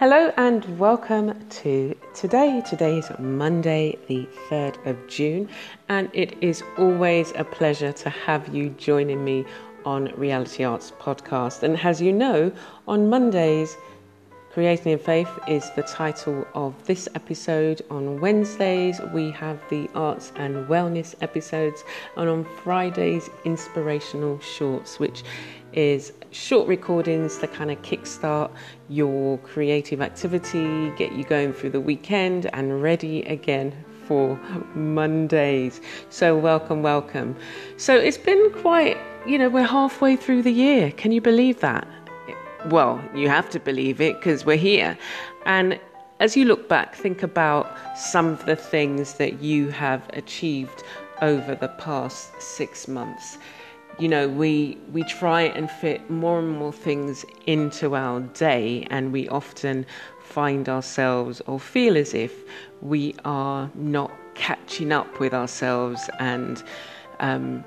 Hello and welcome to today. Today is Monday, the 3rd of June, and it is always a pleasure to have you joining me on Reality Arts Podcast. And as you know, on Mondays, Creating in Faith is the title of this episode. On Wednesdays, we have the arts and wellness episodes, and on Fridays, inspirational shorts, which is short recordings to kind of kickstart your creative activity, get you going through the weekend, and ready again for Mondays. So, welcome, welcome. So, it's been quite, you know, we're halfway through the year. Can you believe that? Well, you have to believe it because we're here. And as you look back, think about some of the things that you have achieved over the past six months. You know, we we try and fit more and more things into our day, and we often find ourselves or feel as if we are not catching up with ourselves and um,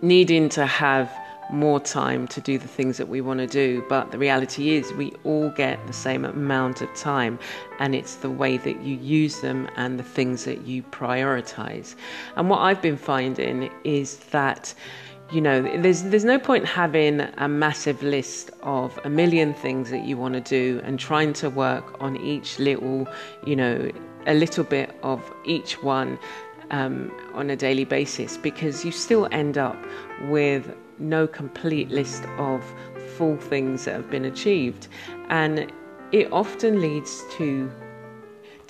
needing to have more time to do the things that we want to do. But the reality is, we all get the same amount of time, and it's the way that you use them and the things that you prioritize. And what I've been finding is that you know there's there's no point having a massive list of a million things that you want to do and trying to work on each little you know a little bit of each one um, on a daily basis because you still end up with no complete list of full things that have been achieved. And it often leads to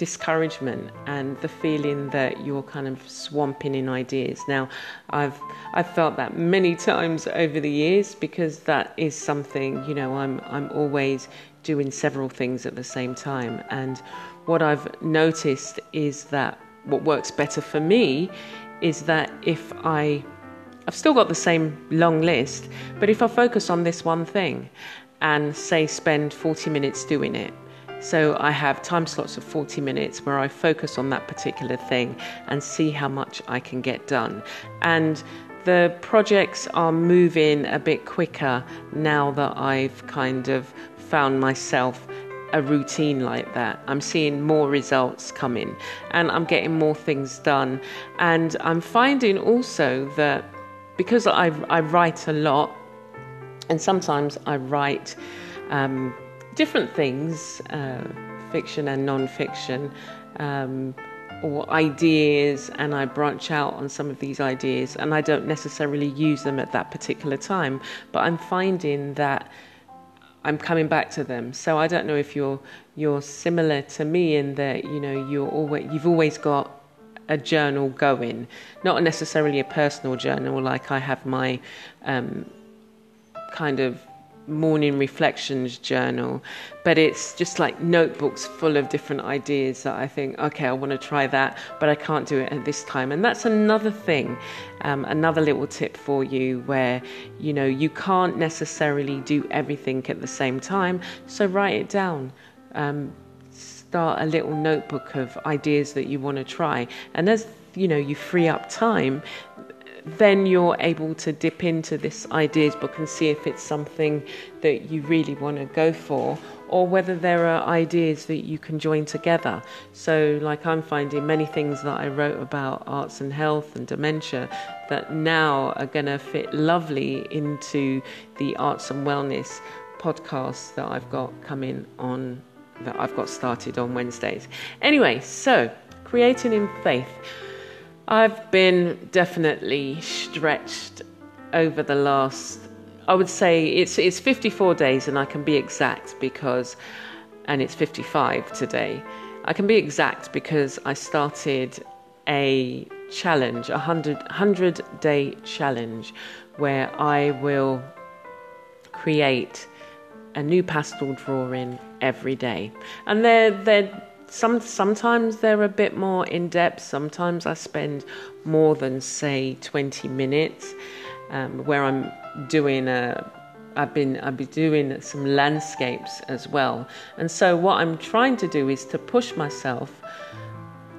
discouragement and the feeling that you're kind of swamping in ideas. Now, I've I've felt that many times over the years because that is something, you know, I'm I'm always doing several things at the same time. And what I've noticed is that what works better for me is that if I I've still got the same long list, but if I focus on this one thing and say spend 40 minutes doing it, so I have time slots of 40 minutes where I focus on that particular thing and see how much I can get done. And the projects are moving a bit quicker now that I've kind of found myself a routine like that. I'm seeing more results coming and I'm getting more things done. And I'm finding also that because I, I write a lot, and sometimes I write um, different things, uh, fiction and non-fiction, um, or ideas, and I branch out on some of these ideas, and I don't necessarily use them at that particular time, but I'm finding that I'm coming back to them. So I don't know if you're you're similar to me in that you know you're always you've always got a journal going, not necessarily a personal journal like I have my um, kind of morning reflections journal, but it's just like notebooks full of different ideas that I think, okay, I want to try that, but I can't do it at this time. And that's another thing, um, another little tip for you where you know you can't necessarily do everything at the same time, so write it down. Um, start a little notebook of ideas that you want to try. And as you know, you free up time, then you're able to dip into this ideas book and see if it's something that you really want to go for or whether there are ideas that you can join together. So, like I'm finding many things that I wrote about arts and health and dementia that now are going to fit lovely into the arts and wellness podcast that I've got coming on that I've got started on Wednesdays. Anyway, so creating in faith. I've been definitely stretched over the last I would say it's it's 54 days and I can be exact because and it's 55 today. I can be exact because I started a challenge, a 100 100 day challenge where I will create a new pastel drawing every day. And they're, they're some, sometimes they're a bit more in depth. Sometimes I spend more than, say, 20 minutes um, where I'm doing a I've been I've been doing some landscapes as well. And so what I'm trying to do is to push myself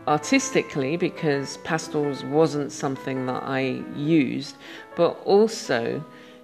artistically because pastels wasn't something that I used, but also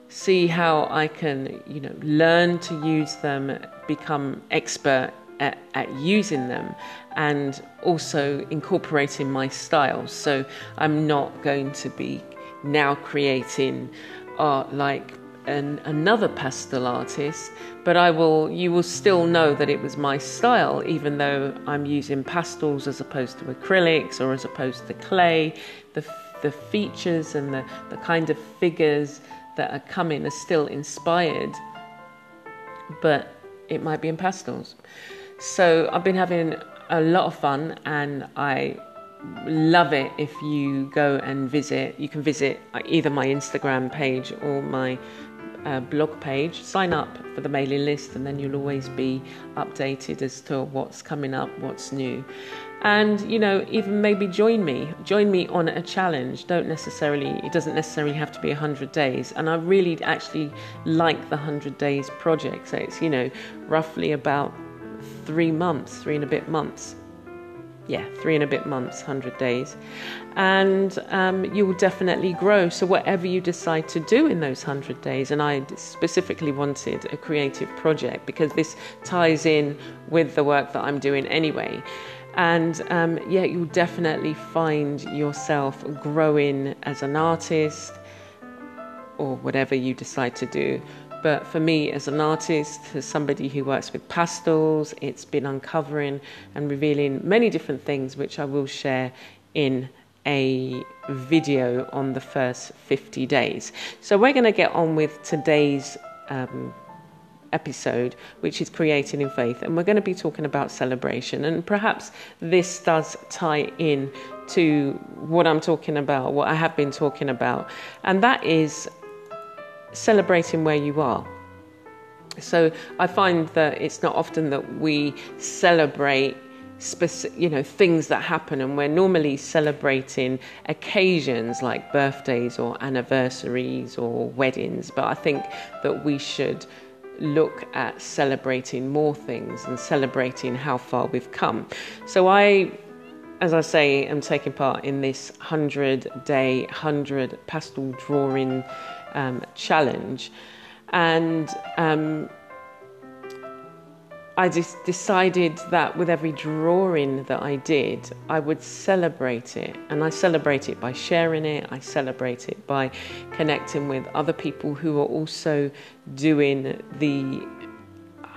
see how I can, you know, learn to use them, become expert at, at, using them and also incorporating my style. So I'm not going to be now creating art like an, another pastel artist, but I will. You will still know that it was my style, even though I'm using pastels as opposed to acrylics or as opposed to clay. The the features and the, the kind of figures that are coming are still inspired, but it might be in pastels. So I've been having a lot of fun, and I love it if you go and visit. You can visit either my Instagram page or my uh, blog page. Sign up for the mailing list, and then you'll always be updated as to what's coming up, what's new. And you know, even maybe join me. Join me on a challenge. Don't necessarily. It doesn't necessarily have to be hundred days. And I really actually like the hundred days project. So it's you know roughly about three months, three and a bit months yeah, three and a bit months, 100 days. And um, you will definitely grow. So, whatever you decide to do in those 100 days, and I specifically wanted a creative project because this ties in with the work that I'm doing anyway. And um, yeah, you'll definitely find yourself growing as an artist or whatever you decide to do but for me, as an artist, as somebody who works with pastels, it's been uncovering and revealing many different things, which I will share in a video on the first 50 days. So we're going to get on with today's um, episode, which is Creating in Faith, and we're going to be talking about celebration. And perhaps this does tie in to what I'm talking about, what I have been talking about, and that is celebrating where you are. So I find that it's not often that we celebrate specific, you know, things that happen, and we're normally celebrating occasions like birthdays or anniversaries or weddings. But I think that we should look at celebrating more things and celebrating how far we've come. So I as I say, am taking part in this 100 day, 100 pastel drawing um, challenge. And um, I just decided that with every drawing that I did, I would celebrate it. And I celebrate it by sharing it, I celebrate it by connecting with other people who are also doing the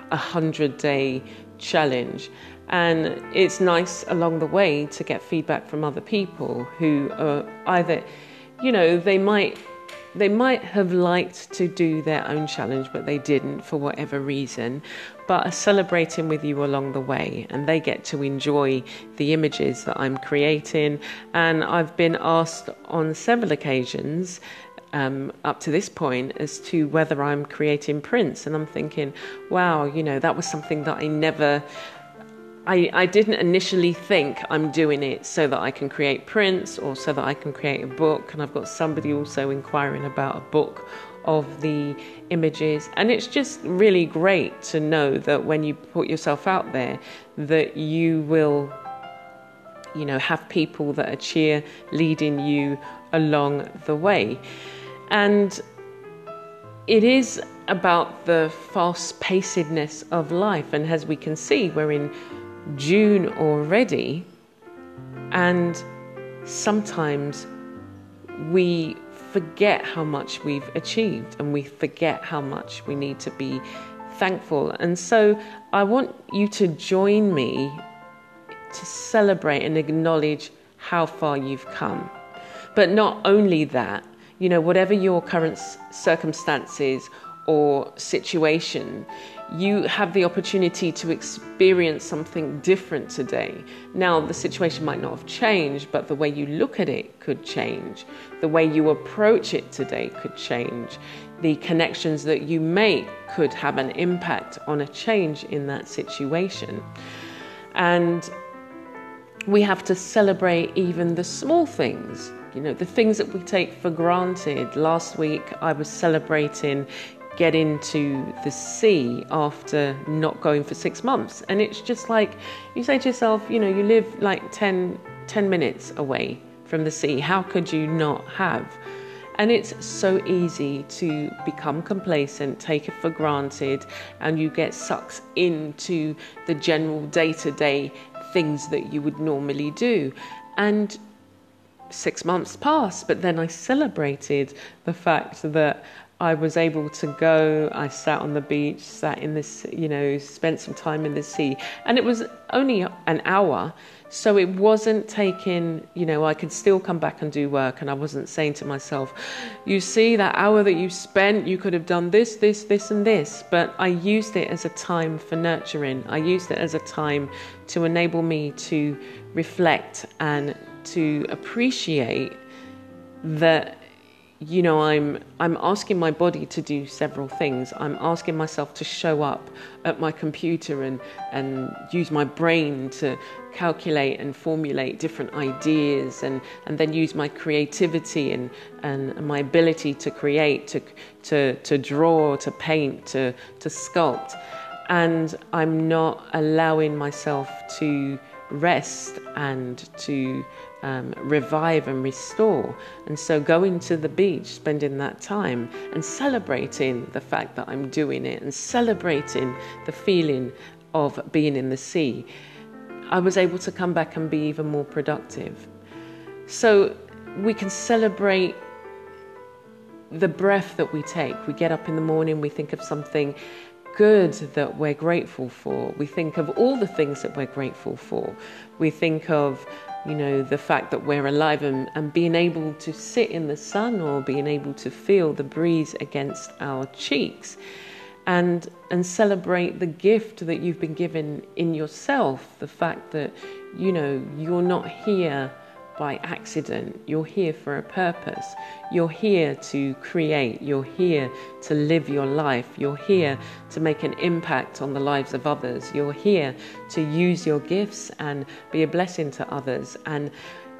100 day challenge. And it's nice along the way to get feedback from other people who are either, you know, they might they might have liked to do their own challenge, but they didn't for whatever reason, but are celebrating with you along the way, and they get to enjoy the images that I'm creating. And I've been asked on several occasions um, up to this point as to whether I'm creating prints, and I'm thinking, wow, you know, that was something that I never I, I didn't initially think I'm doing it so that I can create prints or so that I can create a book. And I've got somebody also inquiring about a book of the images. And it's just really great to know that when you put yourself out there, that you will, you know, have people that are cheer leading you along the way. And it is about the fast pacedness of life. And as we can see, we're in June already, and sometimes we forget how much we've achieved and we forget how much we need to be thankful. And so I want you to join me to celebrate and acknowledge how far you've come. But not only that, you know, whatever your current circumstances or situation, you have the opportunity to experience something different today. Now, the situation might not have changed, but the way you look at it could change. The way you approach it today could change. the connections that you make could have an impact on a change in that situation. And we have to celebrate even the small things, you know, the things that we take for granted. Last week I was celebrating getting into the sea after not going for six months. And it's just like you say to yourself, you know, you live like 10, 10 minutes away from the sea. How could you not have? And it's so easy to become complacent, take it for granted, and you get sucked into the general day to day things that you would normally do. And six months passed, but then I celebrated the fact that I was able to go. I sat on the beach, sat in this, you know, spent some time in the sea, and it was only an hour. So it wasn't taking, you know, I could still come back and do work, and I wasn't saying to myself, you see, that hour that you spent, you could have done this, this, this, and this. But I used it as a time for nurturing. I used it as a time to enable me to reflect and to appreciate that you know i'm i'm asking my body to do several things. I'm asking myself to show up at my computer and and use my brain to calculate and formulate different ideas and and then use my creativity and and my ability to create to to to draw to paint to to sculpt. And i'm not allowing myself to rest and to um, revive and restore. And so going to the beach, spending that time and celebrating the fact that I'm doing it and celebrating the feeling of being in the sea, I was able to come back and be even more productive. So we can celebrate the breath that we take. We get up in the morning, we think of something good that we're grateful for. We think of all the things that we're grateful for. We think of you know, the fact that we're alive and, and being able to sit in the sun or being able to feel the breeze against our cheeks and and celebrate the gift that you've been given in yourself the fact that you know you're not here by accident. You're here for a purpose. You're here to create. You're here to live your life. You're here to make an impact on the lives of others. You're here to use your gifts and be a blessing to others. And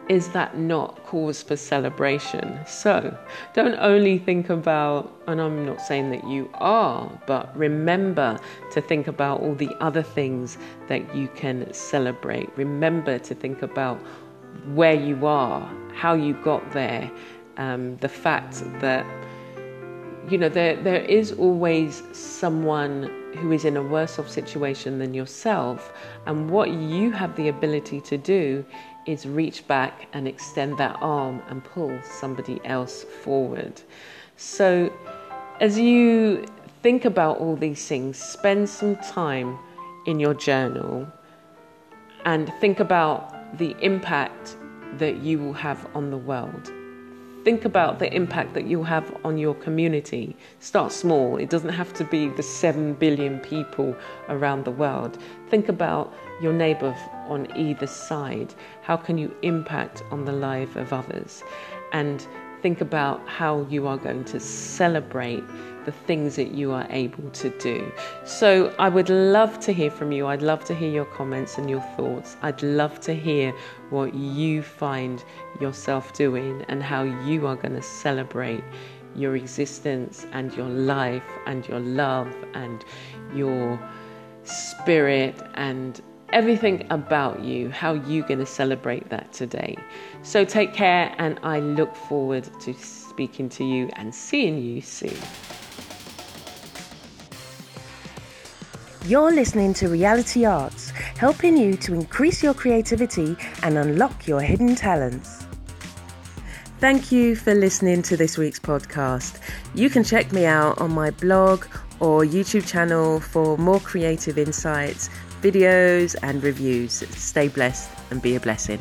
is that not cause for celebration? So don't only think about, and I'm not saying that you are, but remember to think about all the other things that you can celebrate. Remember to think about where you are, how you got there, um, the fact that you know there there is always someone who is in a worse off situation than yourself, and what you have the ability to do is reach back and extend that arm and pull somebody else forward. So, as you think about all these things, spend some time in your journal and think about the impact that you will have on the world. Think about the impact that you'll have on your community. Start small. It doesn't have to be the 7 billion people around the world. Think about your neighbor on either side. How can you impact on the life of others? And think about how you are going to celebrate the things that you are able to do. So I would love to hear from you. I'd love to hear your comments and your thoughts. I'd love to hear what you find yourself doing and how you are going to celebrate your existence and your life and your love and your spirit and everything about you, how you're going to celebrate that today. So take care, and I look forward to speaking to you and seeing you soon. You're listening to Reality Arts, helping you to increase your creativity and unlock your hidden talents. Thank you for listening to this week's podcast. You can check me out on my blog or YouTube channel for more creative insights, videos, and reviews. Stay blessed and be a blessing.